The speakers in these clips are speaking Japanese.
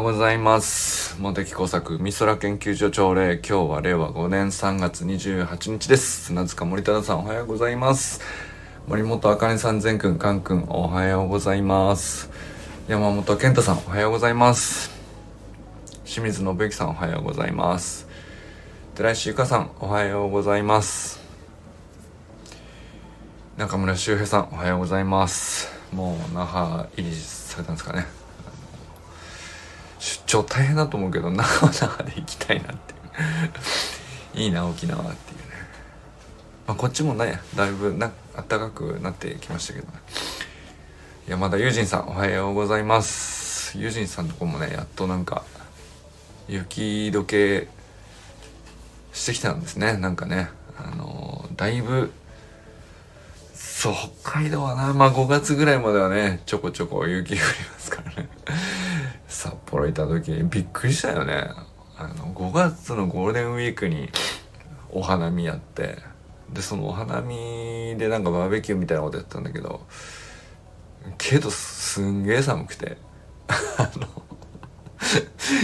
ようございます。茂木工作美空研究所朝礼。今日は令和5年3月28日です。砂塚森忠さんおはようございます。森本茜さん、善くん、かんくんおはようございます。山本健太さんおはようございます。清水信之さんおはようございます。寺石ゆかさんおはようございます。中村修平さんおはようございます。もう那覇入りされたんですかね。出張大変だと思うけど那覇は那覇で行きたいなって。いいな沖縄っていうね、まあ、こっちもねだいぶな暖かくなってきましたけどね。山田友人さんおはようございます。友人さんとこもねやっとなんか雪解けしてきたんですね。なんかねあのーだいぶそう北海道はなまあ5月ぐらいまではねちょこちょこ雪降りますからね。札幌行った時びっくりしたよね。あの5月のゴールデンウィークにお花見やってでそのお花見でなんかバーベキューみたいなことやったんだけどけどすんげえ寒くてあの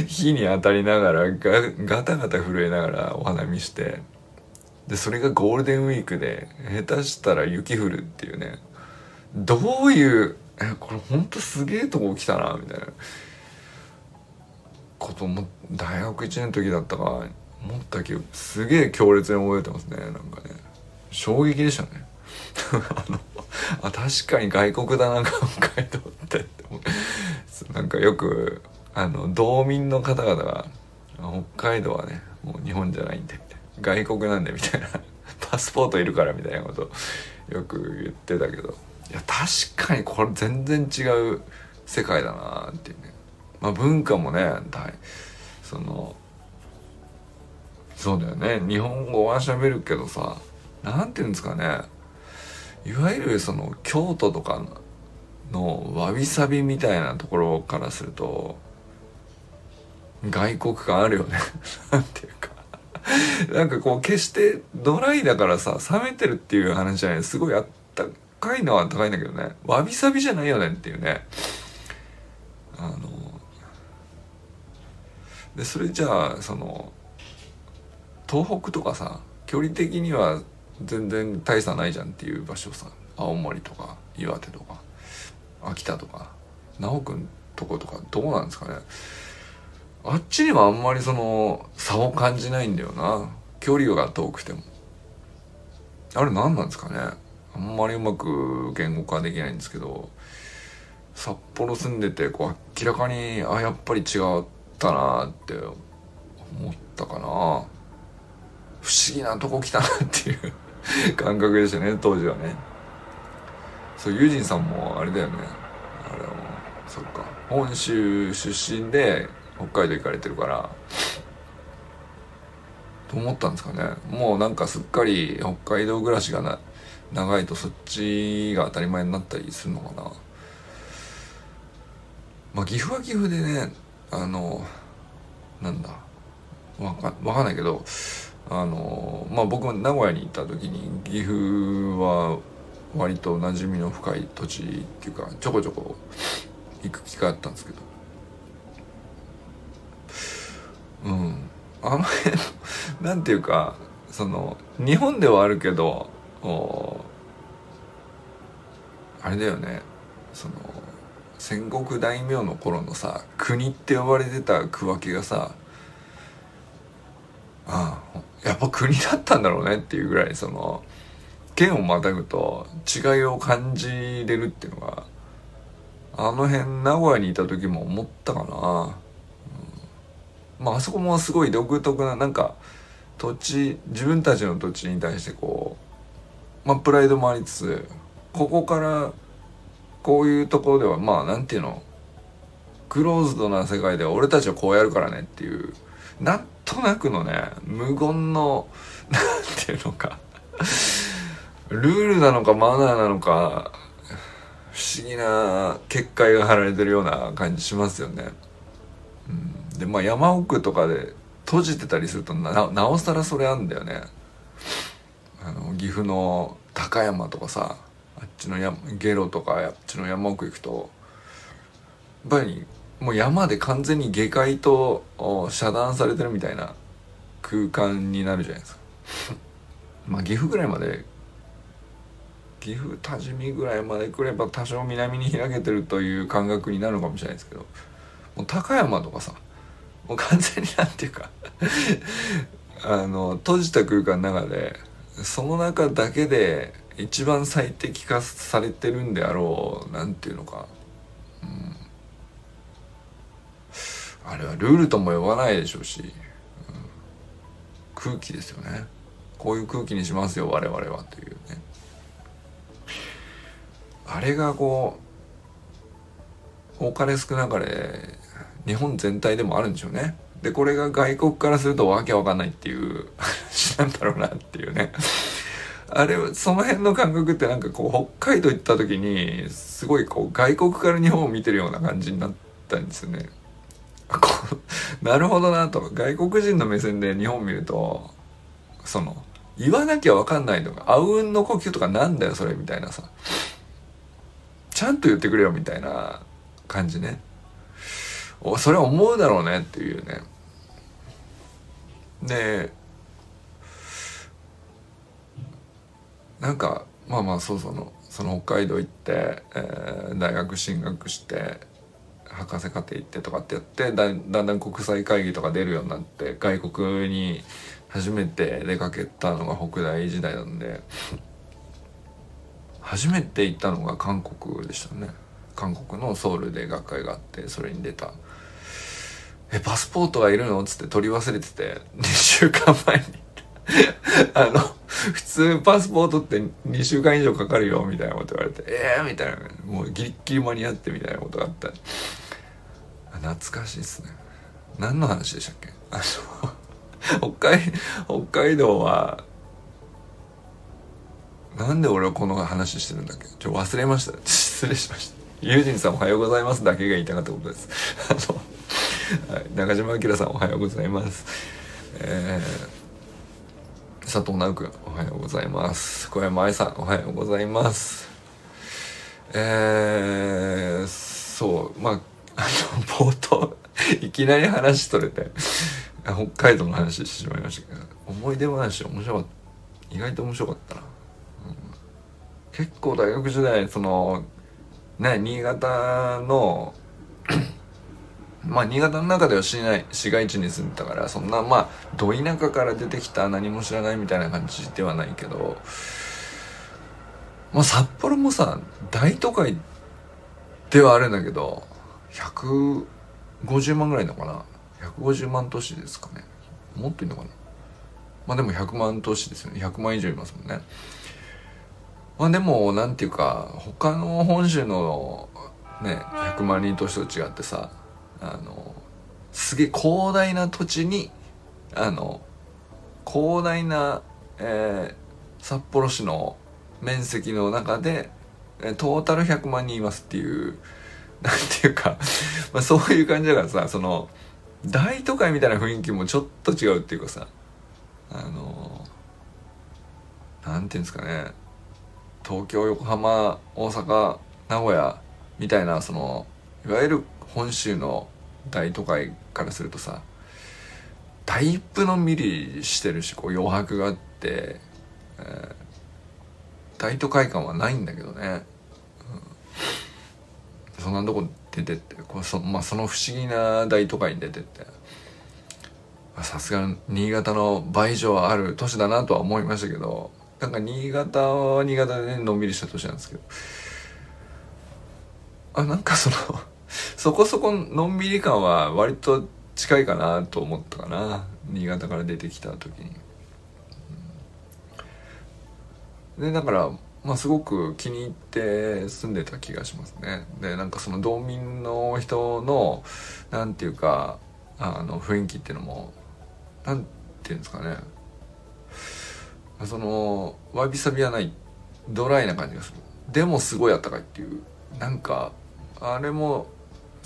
火に当たりながらガガタガタ震えながらお花見してでそれがゴールデンウィークで下手したら雪降るっていうね。どういうこれほんとすげえとこ来たなみたいな。ことも大学1年の時だったか思ったけどすげえ強烈に覚えてますねなんかね。衝撃でしたね。あのあ確かに外国だな北海道ってってなんかよくあの道民の方々が北海道はねもう日本じゃないんでみたいな。外国なんでみたいな。パスポートいるからみたいなことよく言ってたけど。いや確かにこれ全然違う世界だなっていうね。まあ文化もね大そのそうだよね。日本語は喋るけどさなんていうんですかね。いわゆるその京都とかのわびさびみたいなところからすると外国感あるよね。なんていうか。なんかこう決してドライだからさ冷めてるっていう話じゃない。すごいあったかいのは高いんだけどね。わびさびじゃないよねっていうね。あのでそれじゃあその東北とかさ距離的には全然大差ないじゃんっていう場所さ青森とか岩手とか秋田とか直くんとことかどうなんですかね。あっちにはあんまりその差を感じないんだよな。距離が遠くても。あれ何なんですかね。あんまりうまく言語化できないんですけど札幌住んでてこう明らかにあやっぱり違うったなって思ったかな。不思議なとこ来たなっていう感覚でしたね当時はね。そうユージンさんもあれだよね。あれはもそっか。本州出身で北海道行かれてるから。と思ったんですかね。もうなんかすっかり北海道暮らしがな長いとそっちが当たり前になったりするのかな。まあ岐阜は岐阜でねあのなんだわかわかんないけどあのまあ僕も名古屋に行った時に岐阜は割と馴染みの深い土地っていうかちょこちょこ行く機会あったんですけど。うん。あの辺なんていうかその日本ではあるけどおあれだよね。その戦国大名の頃のさ国って呼ばれてた区分けがさああやっぱ国だったんだろうねっていうぐらいその県をまたぐと違いを感じれるっていうのがあの辺名古屋にいた時も思ったかな、うん、まああそこもすごい独特ななんか土地自分たちの土地に対してこうまあプライドもありつつここからこういうところではまあなんていうの？クローズドな世界では俺たちはこうやるからねっていうなんとなくのね無言のなんていうのかルールなのかマナーなのか不思議な結界が張られてるような感じしますよね。うん、でまあ山奥とかで閉じてたりするとななおさらそれあんだよね。あの岐阜の高山とかさちのやゲロとかあっちの山奥行くとやっぱりもう山で完全に下界と遮断されてるみたいな空間になるじゃないですか。まあ岐阜ぐらいまで岐阜多治見ぐらいまで来れば多少南に開けてるという感覚になるかもしれないですけどもう高山とかさもう完全になんていうか あの閉じた空間の中でその中だけで一番最適化されてるんであろうなんていうのか、うん、あれはルールとも呼ばないでしょうし、うん、空気ですよね。こういう空気にしますよ我々はというね。あれがこう多かれ少なかれ日本全体でもあるんでしょうね。でこれが外国からするとわけわかんないっていう話なんだろうなっていうね。あれその辺の感覚ってなんかこう北海道行った時にすごいこう外国から日本を見てるような感じになったんですよね。なるほどなと。外国人の目線で日本見るとその言わなきゃわかんないのがあうんの呼吸とかなんだよそれみたいなさ。ちゃんと言ってくれよみたいな感じね。おそれ思うだろうねっていうね。でなんかまあまあそうそのその北海道行って、えー、大学進学して博士課程行ってとかってやってだんだん国際会議とか出るようになって外国に初めて出かけたのが北大時代なんで初めて行ったのが韓国でしたね韓国のソウルで学会があってそれに出たえパスポートがいるの?」っつって取り忘れてて2 週間前に あの普通パスポートって2週間以上かかるよみたいなこと言われて「ええー!」みたいな。もうギリッギリ間に合ってみたいなことがあった。懐かしいっすね。何の話でしたっけ？あの 北海北海道はなんで俺はこの話してるんだっけ？ちょ忘れました。失礼しました。友人さんおはようございますだけが言いたかったことです。あのはい、中島明さんおはようございます。えー、佐藤直君おはようございます。小山愛さんおはようございます。えー、そう、まあ、あの、冒頭、いきなり話取れて、北海道の話してしまいましたけど、思い出話面白かった。意外と面白かったな。うん、結構大学時代、その、ね、新潟のまあ新潟の中では市内市街地に住んでたからそんなまあど田舎から出てきた何も知らないみたいな感じではないけどまあ札幌もさ大都会ではあるんだけど150万ぐらいのかな？150万都市ですかね。もっといいのかな？まあでも100万都市ですよね。100万以上いますもんね。まあでもなんていうか他の本州のね100万人都市と違ってさあのすげえ広大な土地にあの広大な、えー、札幌市の面積の中でトータル100万人いますっていうなんていうか まあ、そういう感じだからさその大都会みたいな雰囲気もちょっと違うっていうかさあのなんていうんですかね東京横浜大阪名古屋みたいなそのいわゆる本州の大都会からするとさだいぶのんびりしてるしこう余白があって、えー、大都会感はないんだけどね、うん、そんなとこ出てってこそ,、まあ、その不思議な大都会に出てって。さすが新潟の倍以上ある都市だなとは思いましたけどなんか新潟は新潟でのんびりした都市なんですけど。あなんかそのそこそこのんびり感は割と近いかなと思ったかな。新潟から出てきた時に。でだからまあすごく気に入って住んでた気がしますね。でなんかその道民の人のなんていうかあの雰囲気っていうのもなんていうんですかね。そのわびさびはないドライな感じがする。でもすごいあったかいっていう。なんかあれも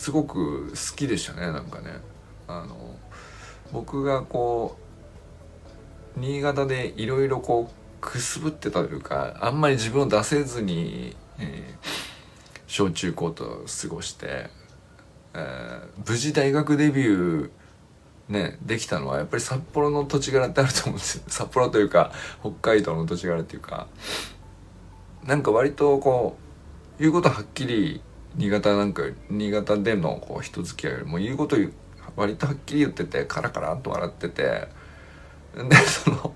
すごく好きでしたねなんかね。あの僕がこう新潟でいろいろこうくすぶってたというかあんまり自分を出せずに、えー、小中高と過ごしてえー無事大学デビューねできたのはやっぱり札幌の土地柄ってあると思うんですよ。札幌というか北海道の土地柄っていうか。なんか割とこう言うことはっきり新潟なんか新潟でのこう人付き合いよりも言うこと言う割とはっきり言っててカラカラっと笑っててで その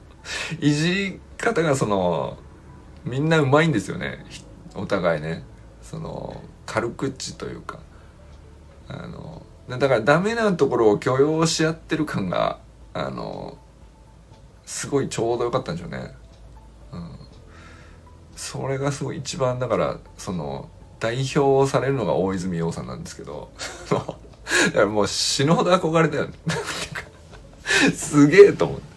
いじり方がそのみんなうまいんですよね。お互いね。その軽口というか。あのだからダメなところを許容し合ってる感があのすごいちょうどよかったんでしょうね。うん、それがすごい一番だからその代表されるのが大泉洋さんなんですけどもう死ぬほど憧れたよね。すげえと思って。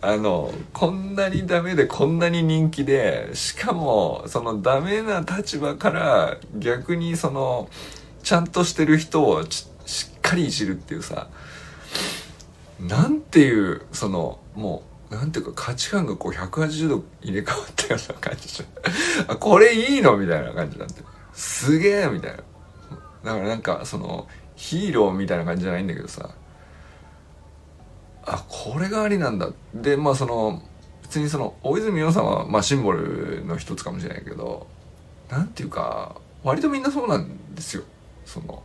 あのこんなにダメでこんなに人気でしかもそのダメな立場から逆にそのちゃんとしてる人をしっかりいじるっていうさなんていうそのもうなんていうか価値観がこう180度入れ替わったような感じであこれいいの？みたいな感じになってすげえみたいな。だからなんかそのヒーローみたいな感じじゃないんだけどさ。あこれがありなんだ。でまあその別にその大泉洋さんはまあシンボルの一つかもしれないけどなんていうか割とみんなそうなんですよ。その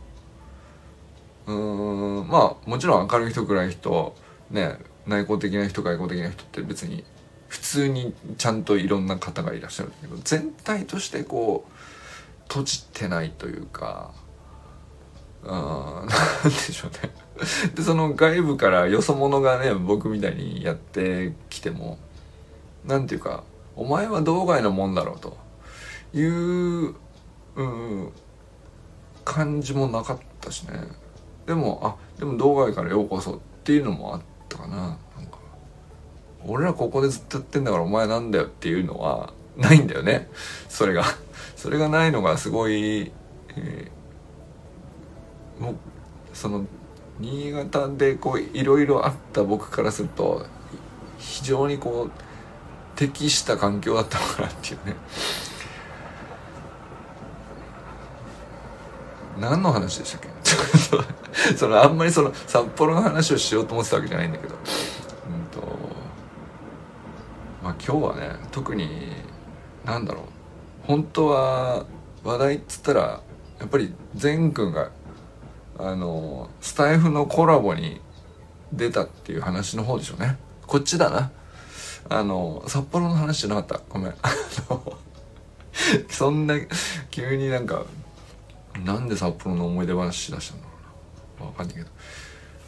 うんまあもちろん明るい人暗い人ね内向的な人外向的な人って別に普通にちゃんといろんな方がいらっしゃるんだけど全体としてこう閉じてないというかうんなんでしょうね。でその外部からよそ者がね僕みたいにやってきてもなんていうかお前は道外のもんだろうという、うん、感じもなかったしね。でもあでも道外からようこそっていうのもあったかな。なんか俺らここでずっとやってんだからお前なんだよっていうのはないんだよね。それが。それがないのがすごい、えーもうその新潟でこういろいろあった僕からすると非常にこう適した環境だったのかなっていうね。何の話でしたっけ？そのあんまりその札幌の話をしようと思ってたわけじゃないんだけど。うんとまあ今日はね特になんだろう。本当は話題っつったらやっぱり善くんがあのスタイフのコラボに出たっていう話の方でしょうね。こっちだな。あの札幌の話じゃなかった。ごめん。そんな急になんかなんで札幌の思い出話しだしたんだろうな。わかんないけど。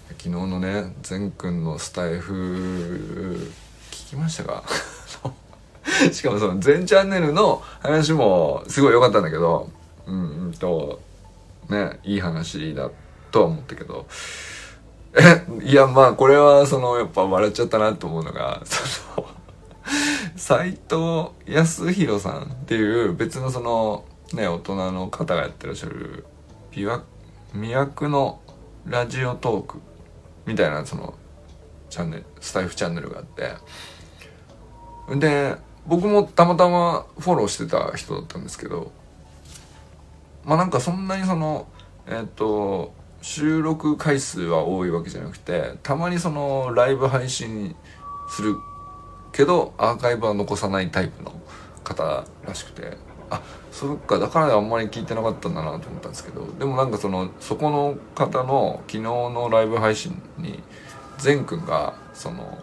昨日のね善くんのスタイフ聞きましたか？しかもその全チャンネルの話もすごい良かったんだけどうんとねいい話だとは思ったけど。え いやまあこれはそのやっぱ笑っちゃったなと思うのが その斎藤康弘さんっていう別のそのね大人の方がやってらっしゃる琵琶魅惑のラジオトークみたいなそのチャンネルスタイフチャンネルがあって。で僕もたまたまフォローしてた人だったんですけどまあなんかそんなにそのえっ、と収録回数は多いわけじゃなくてたまにそのライブ配信するけどアーカイブは残さないタイプの方らしくてあそっかだからあんまり聞いてなかったんだなと思ったんですけどでもなんかそのそこの方の昨日のライブ配信に善くんがその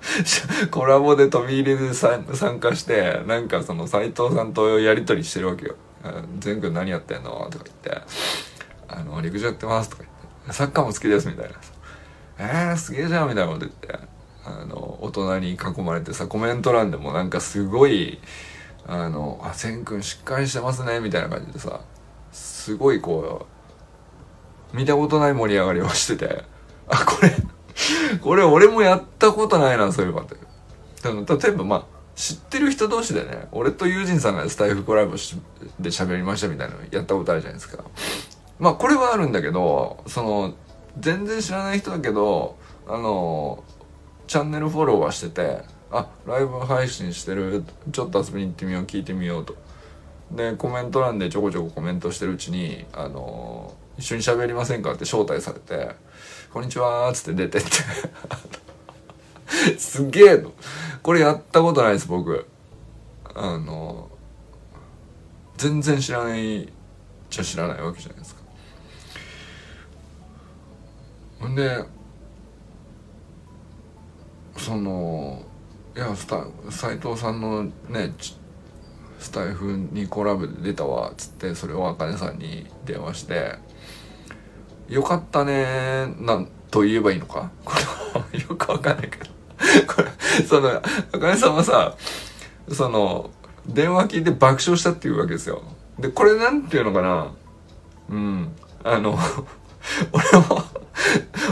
コラボで飛び入りで参加してなんかその斎藤さんとやり取りしてるわけよ「善くん何やってんの?」とか言って「あの陸上やってます」とか言って「サッカーも好きです」みたいな「えー、すげえじゃん」みたいなこと言って。あの大人に囲まれてさコメント欄でもなんかすごいあの「あ善くんしっかりしてますね」みたいな感じでさすごいこう見たことない盛り上がりをしてて。あこれ これ俺もやったことないなそういえばって。でも例えばまあ知ってる人同士でね俺と友人さんがスタイフコラボしで喋りましたみたいなのやったことあるじゃないですか。まあこれはあるんだけどその全然知らない人だけどあのチャンネルフォローはしててあライブ配信してるちょっと遊びに行ってみよう聞いてみようと。でコメント欄でちょこちょこコメントしてるうちにあの一緒に喋りませんかって招待されて「こんにちは」っつって出てって。すげえの。これやったことないです僕。あの全然知らないじゃ知らないわけじゃないですか。ほんでそのいや斎藤さんのねスタイフにコラボで出たわっつってそれをあかねさんに電話して「よかったねなんと言えばいいのか？これはよくわかんないけど。これそのあかねさんはさその電話聞いて爆笑したっていうわけですよ。でこれなんていうのかな？うん。あの 俺も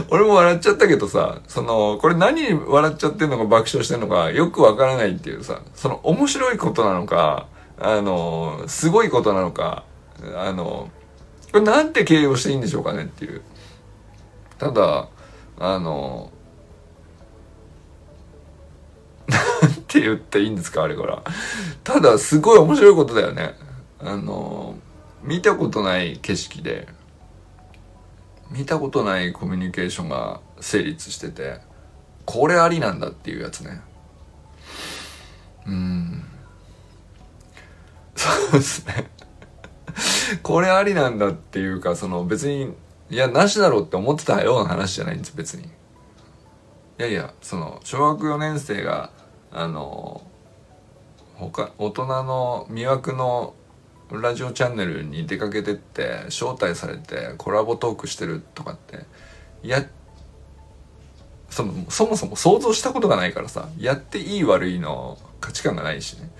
俺も笑っちゃったけどさ、その、これ何に笑っちゃってんのか爆笑してんのかよくわからないっていうさ、その面白いことなのか、あの、すごいことなのか、あの、これなんて形容していいんでしょうかねっていう。ただ、あの、なんて言っていいんですかあれから。ただ、すごい面白いことだよね。あの、見たことない景色で、見たことないコミュニケーションが成立してて、これありなんだっていうやつね。うん。そうですね これありなんだっていうか、その別に、いや、なしだろうって思ってたような話じゃないんです、別に。いやいや、その、小学4年生が、あの、他、大人の魅惑のラジオチャンネルに出かけてって招待されてコラボトークしてるとかっていやそのそもそも想像したことがないからさやっていい悪いの価値観がないしね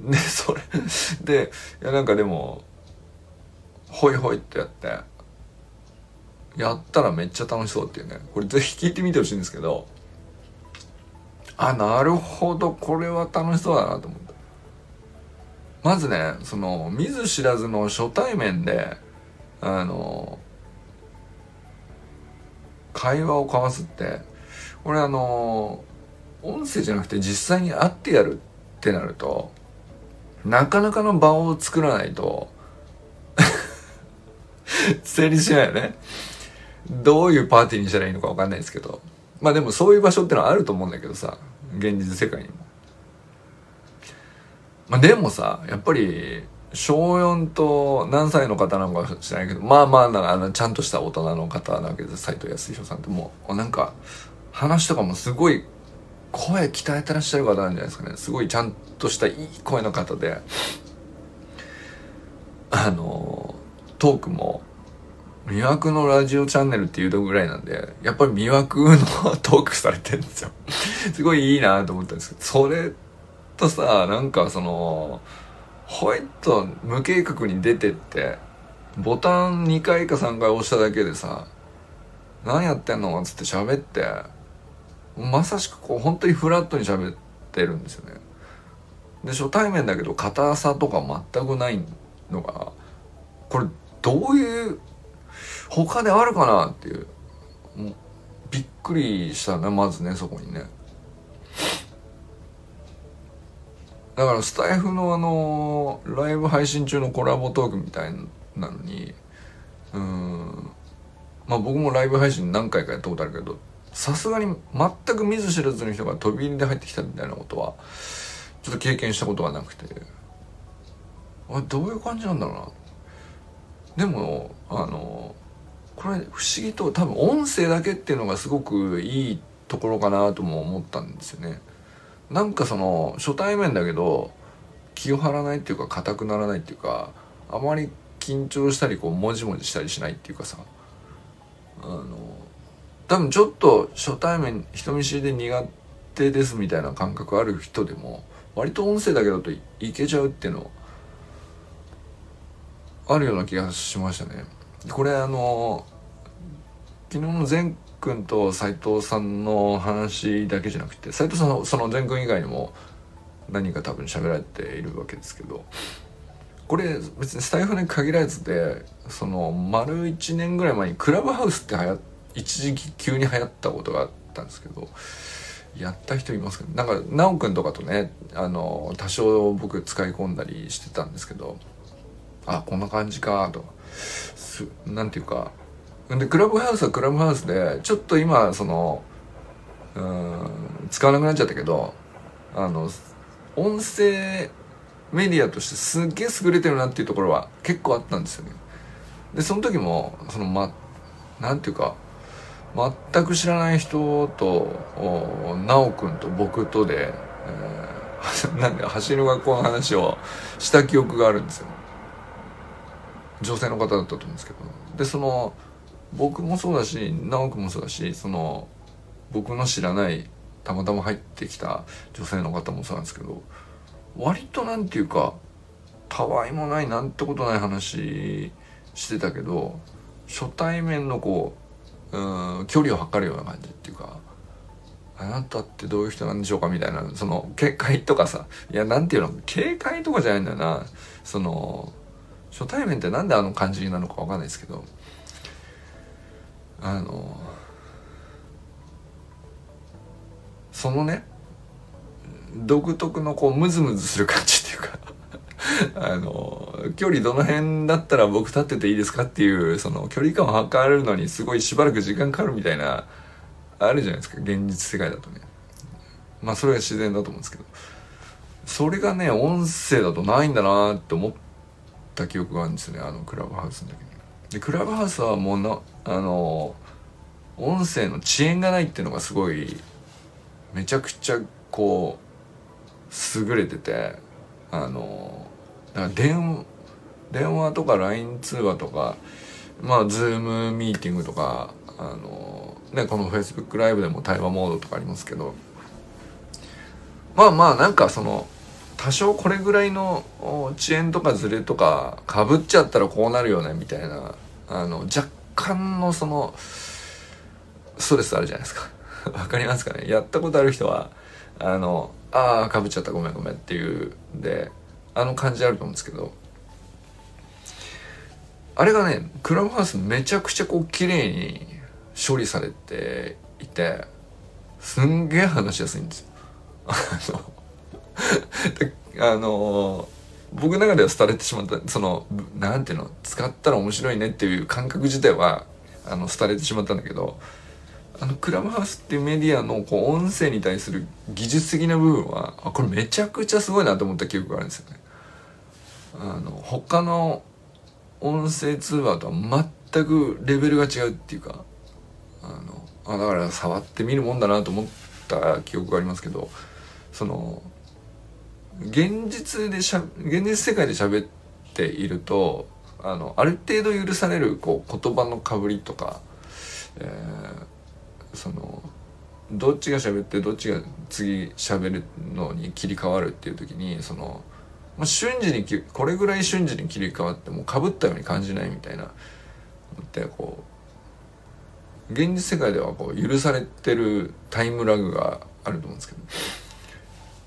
で それでいやなんかでもホイホイってやってやったらめっちゃ楽しそうっていうねこれぜひ聞いてみてほしいんですけどあなるほどこれは楽しそうだなと思って。まずねその見ず知らずの初対面であの会話を交わすってこれあの音声じゃなくて実際に会ってやるってなるとなかなかの場を作らないと 成立しないよね。どういうパーティーにしたらいいのか分かんないですけど。まあでもそういう場所ってのはあると思うんだけどさ現実世界にも。まあでもさ、やっぱり、小4と何歳の方なのか知らないけど、まあまあな、あの、ちゃんとした大人の方なわけです、斎藤康弘さんってもう、なんか、話とかもすごい、声鍛えてらっしゃる方なんじゃないですかね。すごいちゃんとしたいい声の方で、あの、トークも、魅惑のラジオチャンネルっていうとぐらいなんで、やっぱり魅惑のトークされてるんですよ。すごいいいなと思ったんですけど、それとさなんかそのホイット無計画に出てってボタン2回か3回押しただけでさ「何やってんの?」っつって喋ってまさしくこう本当にフラットに喋ってるんですよね。で初対面だけど硬さとか全くないのがこれどういう他であるかなっていうもうびっくりしたねまずねそこにね。だからスタイフのあのライブ配信中のコラボトークみたいなのにうんまあ僕もライブ配信何回かやったことあるけどさすがに全く見ず知らずの人が飛び入りで入ってきたみたいなことはちょっと経験したことがなくて。あどういう感じなんだろうな。でもあのこれ不思議と多分音声だけっていうのがすごくいいところかなとも思ったんですよね。なんかその初対面だけど気を張らないっていうか硬くならないっていうかあまり緊張したりこうもじもじしたりしないっていうかさ。あの多分ちょっと初対面人見知りで苦手ですみたいな感覚ある人でも割と音声だけだといけちゃうっていうのあるような気がしましたね。これあの昨日の前君と斎藤さんの話だけじゃなくて斎藤さんのその前君以外にも何か多分喋られているわけですけどこれ別にスタイフに限らずでその丸1年ぐらい前にクラブハウスってはや一時期急に流行ったことがあったんですけどやった人いますかなんか奈くんとかとねあの多少僕使い込んだりしてたんですけどあこんな感じかと。すなんていうかでクラブハウスはクラブハウスでちょっと今そのうん使わなくなっちゃったけどあの音声メディアとしてすっげえ優れてるなっていうところは結構あったんですよね。でその時もそのまなんていうか全く知らない人と奈くんと僕とで、えー、なんで走る学校の話をした記憶があるんですよ。女性の方だったと思うんですけど。でその僕もそうだし直くんもそうだしその僕の知らないたまたま入ってきた女性の方もそうなんですけど割となんていうかたわいもないなんてことない話してたけど初対面のこううん距離を測るような感じっていうかあなたってどういう人なんでしょうかみたいなその警戒とかさいやなんていうの警戒とかじゃないんだよな。その初対面ってなんであの感じなのかわかんないですけどあのそのね独特のこうムズムズする感じっていうか。あの距離どの辺だったら僕立ってていいですかっていうその距離感を測るのにすごいしばらく時間かかるみたいなあるじゃないですか現実世界だとね。まあそれが自然だと思うんですけど。それがね音声だとないんだなって思った記憶があるんですよねあのクラブハウスの時に。でクラブハウスはもうなあの音声の遅延がないっていうのがすごいめちゃくちゃこう優れててあのだか電電話とか LINE 通話とかまあ Zoom ミーティングとかあのねこの Facebook ライブでも対話モードとかありますけどまあまあなんかその多少これぐらいの遅延とかズレとかかぶっちゃったらこうなるよねみたいなあの若干のそのストレスあるじゃないですか。わかりますかね？やったことある人はあのああかぶっちゃったごめんごめんっていうであの感じあると思うんですけどあれがねクラブハウスめちゃくちゃこう綺麗に処理されていてすんげえ話しやすいんですよ。あの僕の中では廃れてしまったそのなんていうの使ったら面白いねっていう感覚自体はあの廃れてしまったんだけどあのクラブハウスっていうメディアのこう音声に対する技術的な部分はあこれめちゃくちゃすごいなと思った記憶があるんですよね。あの他の音声通話とは全くレベルが違うっていうかあのあだから触ってみるもんだなと思った記憶がありますけどその現実でしゃ現実世界で喋っているとあのある程度許されるこう言葉のかぶりとか、えーそのどっちが喋ってどっちが次喋るのに切り替わるっていう時にその、まあ、瞬時にこれぐらい瞬時に切り替わってもかぶったように感じないみたいなってこう現実世界ではこう許されてるタイムラグがあると思うんですけど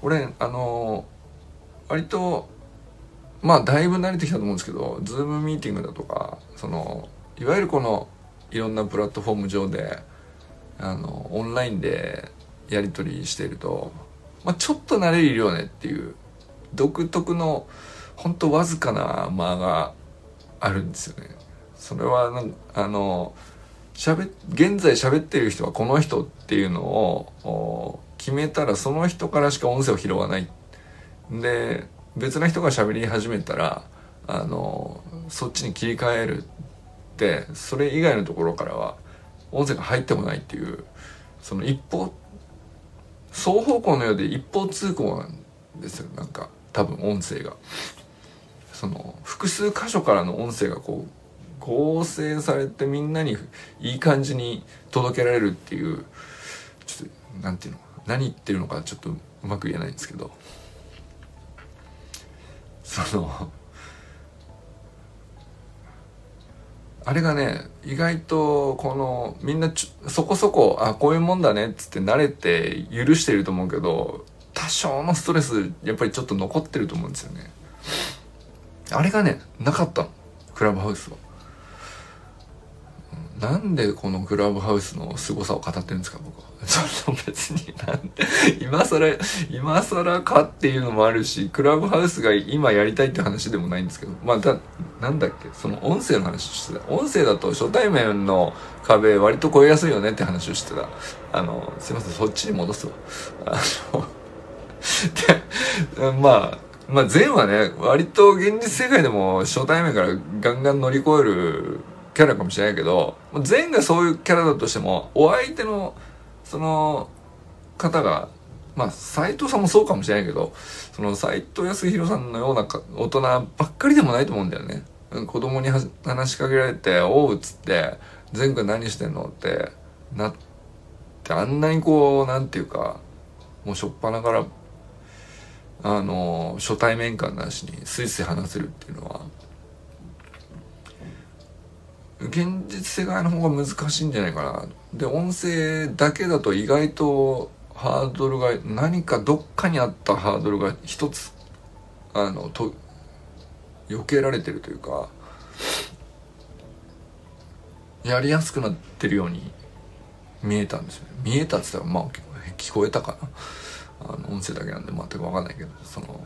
俺あの割とまあだいぶ慣れてきたと思うんですけどズームミーティングだとかそのいわゆるこのいろんなプラットフォーム上であのオンラインでやり取りしていると、まあ、ちょっと慣れるよねっていう独特の本当わずかな間があるんですよね。それはなんあの喋現在喋ってる人はこの人っていうのを決めたらその人からしか音声を拾わない。で別な人が喋り始めたらあのそっちに切り替えるってそれ以外のところからは音声が入ってもないっていうその一方双方向のようで一方通行なんですよなんか多分音声が。その複数箇所からの音声がこう合成されてみんなにいい感じに届けられるっていうちょっとなんていうの何言ってるのかちょっとうまく言えないんですけど。そのあれがね意外とこのみんなそこそこあこういうもんだねっつって慣れて許してると思うけど多少のストレスやっぱりちょっと残ってると思うんですよねあれがねなかったのクラブハウスはなんでこのクラブハウスの凄さを語ってるんですか僕は。その別に、今更、今更かっていうのもあるし、クラブハウスが今やりたいって話でもないんですけど、まあだ、なんだっけ、その音声の話をしてた。音声だと初対面の壁割と超えやすいよねって話をしてた。あの、すいません、そっちに戻すわ。あの、で、まあ、まあ善はね、割と現実世界でも初対面からガンガン乗り越えるキャラかもしれないけど、善がそういうキャラだとしても、お相手の、その、方が、まあ、斎藤さんもそうかもしれないけど、その斎藤康弘さんのような大人ばっかりでもないと思うんだよね。子供に話しかけられて、おうっつって、善くん何してんのってなって、あんなにこう、なんていうか、もうしょっぱなから、あの、初対面感なしにスイスイ話せるっていうのは、現実世界の方が難しいんじゃないかな。で、音声だけだと意外とハードルが、何かどっかにあったハードルが一つ、あの、と、避けられてるというか、やりやすくなってるように見えたんですよね。見えたって言ったら、まあ、聞こえたかな。あの、音声だけなんで全くわかんないけど、その、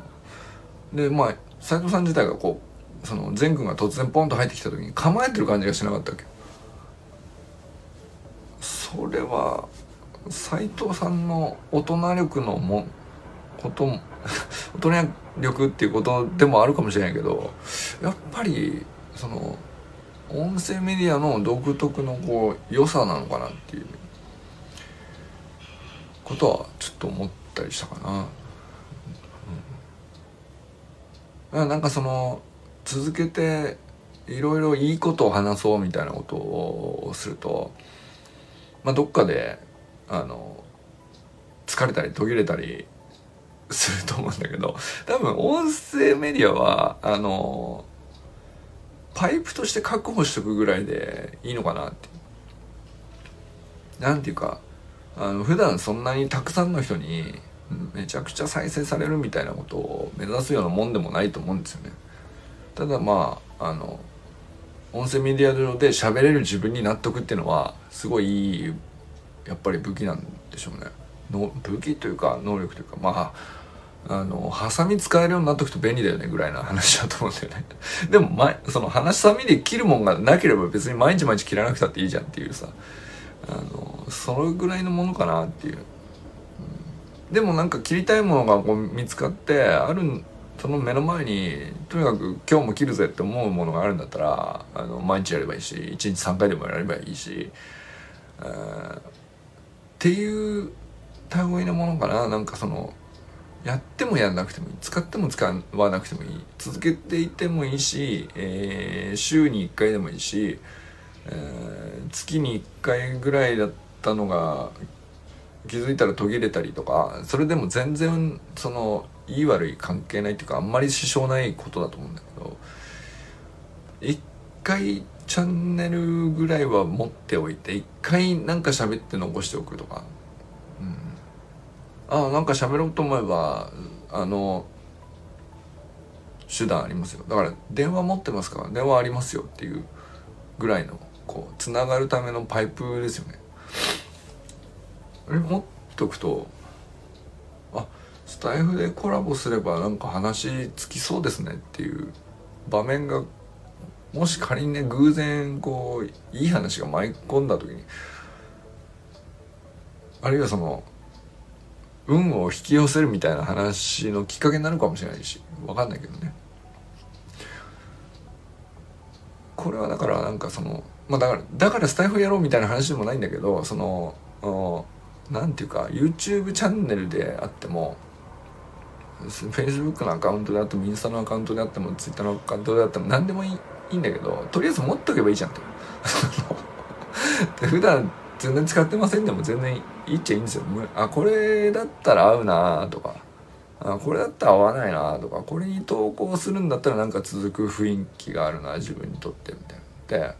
で、まあ、斎藤さん自体がこう、その善くんが突然ポンと入ってきた時に構えてる感じがしなかったわけそれは斎藤さんの大人力のもことも 大人力っていうことでもあるかもしれないけどやっぱりその音声メディアの独特のこう良さなのかなっていうことはちょっと思って。たりしたかな。うん、なんかその続けていろいろいいことを話そうみたいなことをするとまあどっかであの疲れたり途切れたりすると思うんだけど多分音声メディアはあのパイプとして確保しとくぐらいでいいのかなって。なんていうかあの普段そんなにたくさんの人にめちゃくちゃ再生されるみたいなことを目指すようなもんでもないと思うんですよね。ただまああの音声メディア上で喋れる自分に納得っていうのはすごいいいやっぱり武器なんでしょうね。の武器というか能力というかまああのハサミ使えるようになっとくと便利だよねぐらいな話だと思うんだよね。でも、ま、そのハサミで切るもんがなければ別に毎日毎日切らなくたっていいじゃんっていうさ。あのそのぐらいのものかなっていう、うん、でもなんか切りたいものがこう見つかってあるその目の前にとにかく今日も切るぜって思うものがあるんだったらあの毎日やればいいし1日3回でもやればいいし、えー、っていう類のものかな。なんかそのやってもやんなくてもいい。使っても使わなくてもいい。続けていてもいいし、えー、週に1回でもいいし、えー、月に1回ぐらいだったのが気づいたら途切れたりとかそれでも全然そのいい悪い関係ないっていうかあんまり支障ないことだと思うんだけど一回チャンネルぐらいは持っておいて一回なんか喋って残しておくとか、うん、あなんか喋ろうと思えばあの手段ありますよ。だから電話持ってますか電話ありますよっていうぐらいのこうつながるためのパイプですよね。あれ持っとくとあスタイフでコラボすればなんか話つきそうですねっていう場面がもし仮にね偶然こういい話が舞い込んだ時にあるいはその運を引き寄せるみたいな話のきっかけになるかもしれないし分かんないけどね。これはだからなんかそのまあだからだからスタイフやろうみたいな話でもないんだけどその何て言うか YouTube チャンネルであっても Facebook のアカウントであってもインスタのアカウントであっても Twitter のアカウントであっても何でもいいいいんだけどとりあえず持っとけばいいじゃんと。普段全然使ってませんでも全然いいっちゃいいんですよ。あこれだったら合うなとかあこれだったら合わないなとかこれに投稿するんだったらなんか続く雰囲気があるな自分にとってみたいな。で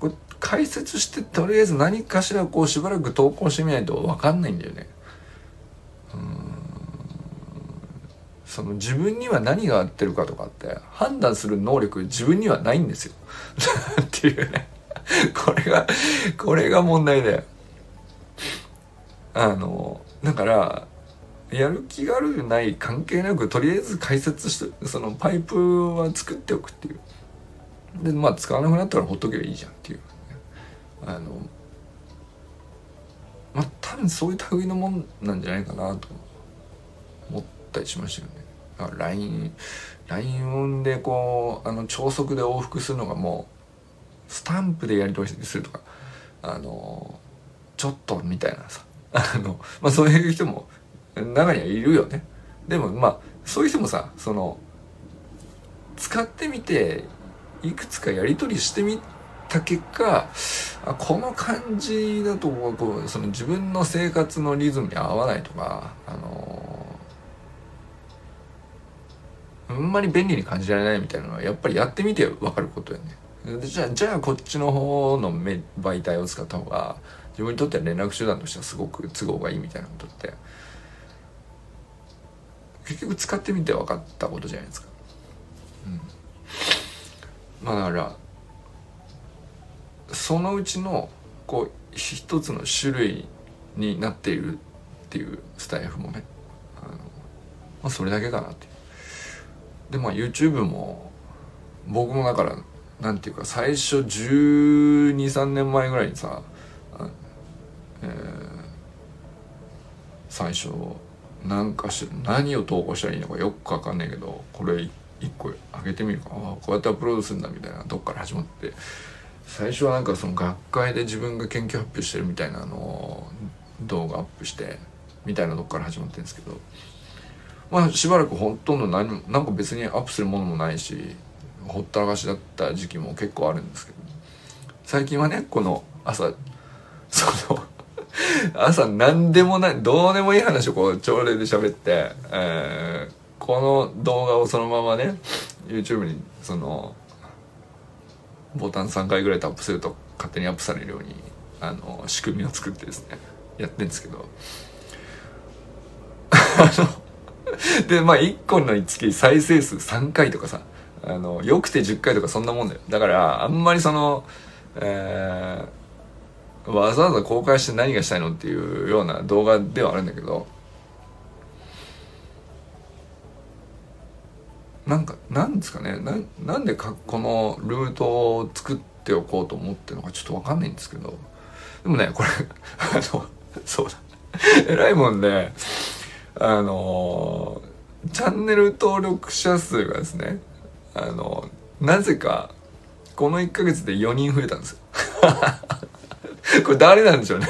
これ解説してとりあえず何かしらこうしばらく投稿してみないと分かんないんだよね。うん。その自分には何が合ってるかとかって判断する能力自分にはないんですよ。っていうね。これがこれが問題だよ。あのだからやる気があるない関係なくとりあえず解説してそのパイプは作っておくっていう。でまあ使わなくなったらほっとけばいいじゃんっていう。ねあのまあ多分そういう類のもんなんじゃないかなと思ったりしましたよね。LINE LINE でこうあの超速で往復するのがもうスタンプでやり取りするとかあのちょっとみたいなさ。あの、まあ、そういう人も中にはいるよね。でもまあそういう人もさその使ってみていくつかやり取りしてみた結果あこの感じだとこうその自分の生活のリズムに合わないとかあのあんまり便利に感じられないみたいなのはやっぱりやってみて分かることよね。じゃあじゃあこっちの方の媒体を使った方が自分にとっては連絡手段としてはすごく都合がいいみたいなことって結局使ってみて分かったことじゃないですか。うんまあだからそのうちのこう一つの種類になっているっていうスタイフもねあの、まあ、それだけかなってでまあ YouTube も僕もだからなんていうか最初1 2 3年前ぐらいにさ、えー、最初なんかし何を投稿したらいいのかよくわかんないけどこれ一個上げてみるか。あこうやってアップロードするんだみたいな。とこから始まって。最初はなんかその学会で自分が研究発表してるみたいなのを動画アップしてみたいなとこから始まってるんですけど。まあしばらくほとんど何なんか別にアップするものもないしほったらかしだった時期も結構あるんですけど。最近はねこの朝その朝何でもないどうでもいい話をこう朝礼で喋って、えー、この動画をそのままね YouTube にそのボタン3回ぐらいタップすると勝手にアップされるようにあの仕組みを作ってですねやってんですけど。でまあ1個の月再生数3回とかさあのよくて10回とかそんなもんだよ。だからあんまりそのえー、わざわざ公開して何がしたいのっていうような動画ではあるんだけどなんかなんですかね。ななんでかこのルートを作っておこうと思ってるのかちょっと分かんないんですけど。でもねこれ あのそうだ。えらいもんであのチャンネル登録者数がですねあのなぜかこの1ヶ月で4人増えたんですよ。これ誰なんでしょうね。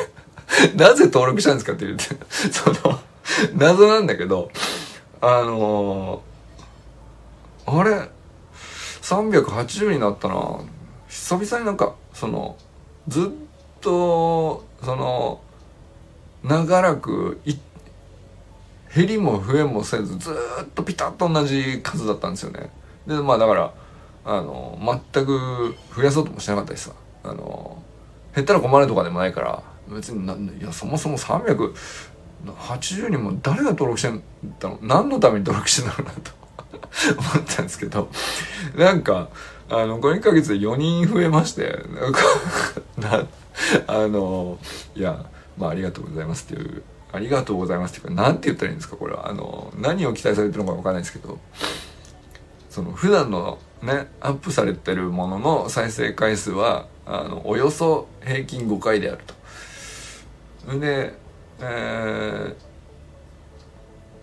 なぜ登録したんですかって言ってその謎なんだけどあのあれ？380になったな。久々になんかそのずっとその長らく減りも増えもせずずっとピタッと同じ数だったんですよね。でまあだからあの全く増やそうともしなかったしさ。あの減ったら困るとかでもないから別にないやそもそも380人も誰が登録してんだろう。何のために登録してんだろうなと。思ったんですけど、なんか、あの、5、2ヶ月で4人増えまして、なんかな、あの、いや、まあ、ありがとうございますっていう、ありがとうございますっていうか、なんて言ったらいいんですか、これは。あの、何を期待されてるのかわかんないですけど、その、普段のね、アップされてるものの再生回数は、あの、およそ平均5回であると。で、えー、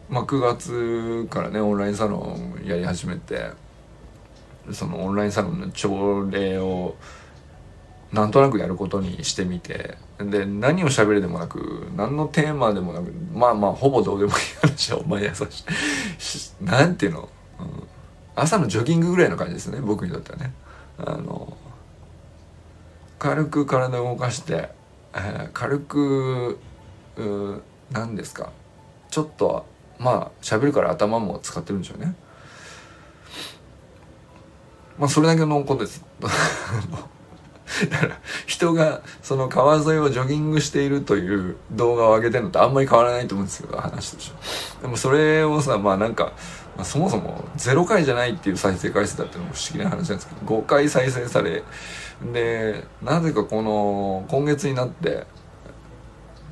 まあ、9月からねオンラインサロンやり始めてそのオンラインサロンの朝礼をなんとなくやることにしてみてで何を喋るでもなく何のテーマでもなくまあまあほぼどうでもいい話を毎朝しなんていうの、うん、朝のジョギングぐらいの感じですね僕にとってはね。あの軽く体を動かして、えー、軽く何ですかちょっとまあ喋るから頭も使ってるんでしょうね。まあそれだけのことです。だから人がその川沿いをジョギングしているという動画を上げてるのとあんまり変わらないと思うんですけど話としてでもそれをさまあなんかまあ、そもそも0回じゃないっていう再生回数だっていうのも不思議な話なんですけど5回再生されでなぜかこの今月になって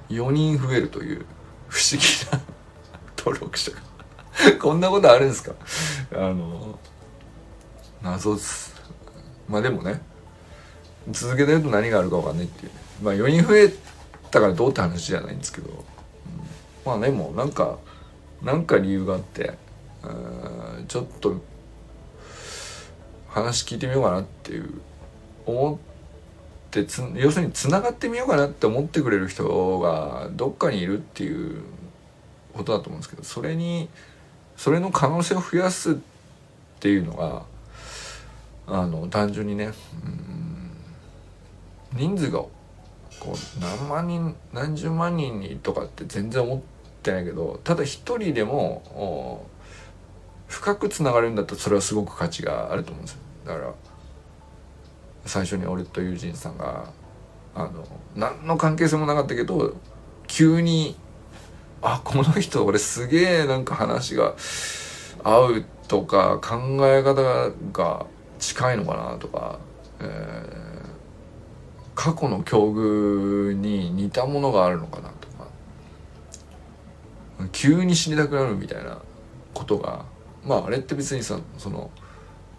4人増えるという不思議な登録者が。こんなことあるんですか？あの謎です。まあでもね続けてると何があるか分かんないっていう、まあ4人増えたからどうって話じゃないんですけど、うん、まあでもなんかなんか理由があってちょっと話聞いてみようかなっていう思ってつ要するにつながってみようかなって思ってくれる人がどっかにいるっていうことだと思うんですけどそれにそれの可能性を増やすっていうのがあの単純にね人数がこう何万人何十万人にとかって全然思ってないけどただ一人でも深くつながるんだったらそれはすごく価値があると思うんですよ。だから最初に俺と友人さんがあの何の関係性もなかったけど急にあこの人俺すげえなんか話が合うとか考え方が近いのかなとか、えー、過去の境遇に似たものがあるのかなとか急に死にたくなるみたいなことがまああれって別にさその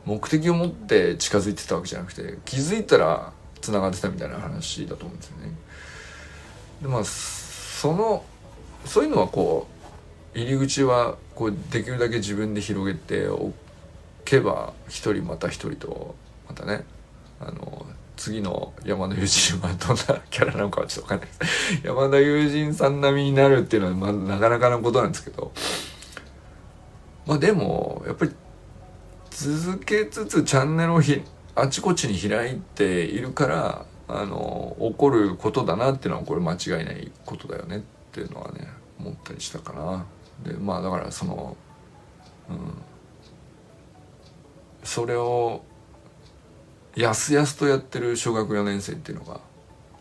目的を持って近づいてたわけじゃなくて気づいたらつながってたみたいな話だと思うんですよね。でまあそのそういうのはこう入り口はこうできるだけ自分で広げておけば一人また一人とまたねあの次の山田友人はどんなキャラなのかはちょっと分かんない。で す山田友人さん並みになるっていうのは、まあ、なかなかのことなんですけど。まあでもやっぱり続けつつチャンネルをひあちこちに開いているからあの起こることだなっていうのはこれ間違いないことだよね。っていうのはね思ったりしたかな。でまあだからそのうん。それをやすやすとやってる小学4年生っていうのが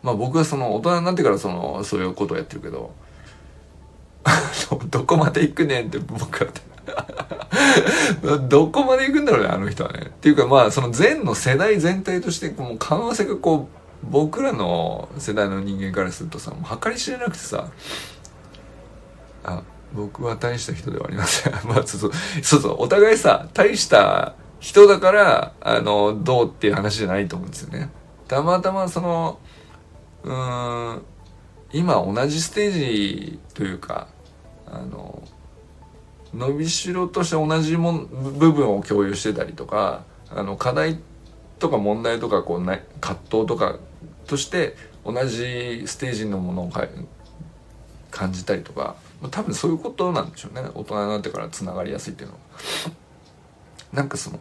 まあ僕はその大人になってからそのそういうことをやってるけど どこまで行くねんって僕は。どこまで行くんだろうねあの人はね。っていうかまあその全の世代全体としてもう可能性がこう僕らの世代の人間からするとさもう計り知れなくてさあ僕は大した人ではありません。まあそうそう。そうお互いさ大した人だからあのどうっていう話じゃないと思うんですよね。たまたまそのうん今同じステージというかあの伸びしろとして同じも部分を共有してたりとかあの課題とか問題とかこう、ね、葛藤とかとして同じステージのものを感じたりとか多分そういうことなんでしょうね。大人になってからつながりやすいっていうのは。なんかその、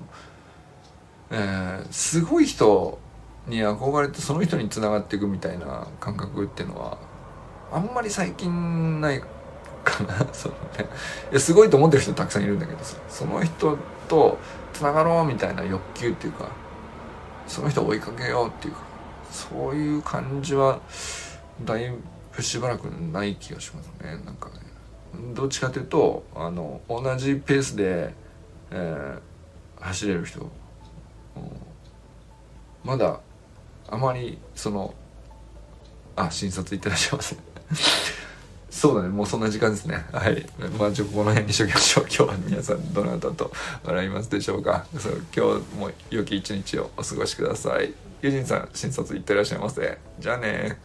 えー、すごい人に憧れてその人につながっていくみたいな感覚っていうのはあんまり最近ないかな。そのね。いやすごいと思ってる人たくさんいるんだけどその人とつながろうみたいな欲求っていうかその人を追いかけようっていうかそういう感じはだいぶしばらくない気がしますね。なんかねどっちかというとあの同じペースで、えー、走れる人まだあまりそのあ診察行ってらっしゃいませ。そうだね、もうそんな時間ですね。はい。まあ、ちょ、この辺にしときましょう。今日は皆さん、どなたと笑いますでしょうか。そう、今日も良き一日をお過ごしください。ユジンさん、診察いってらっしゃいませ。じゃあね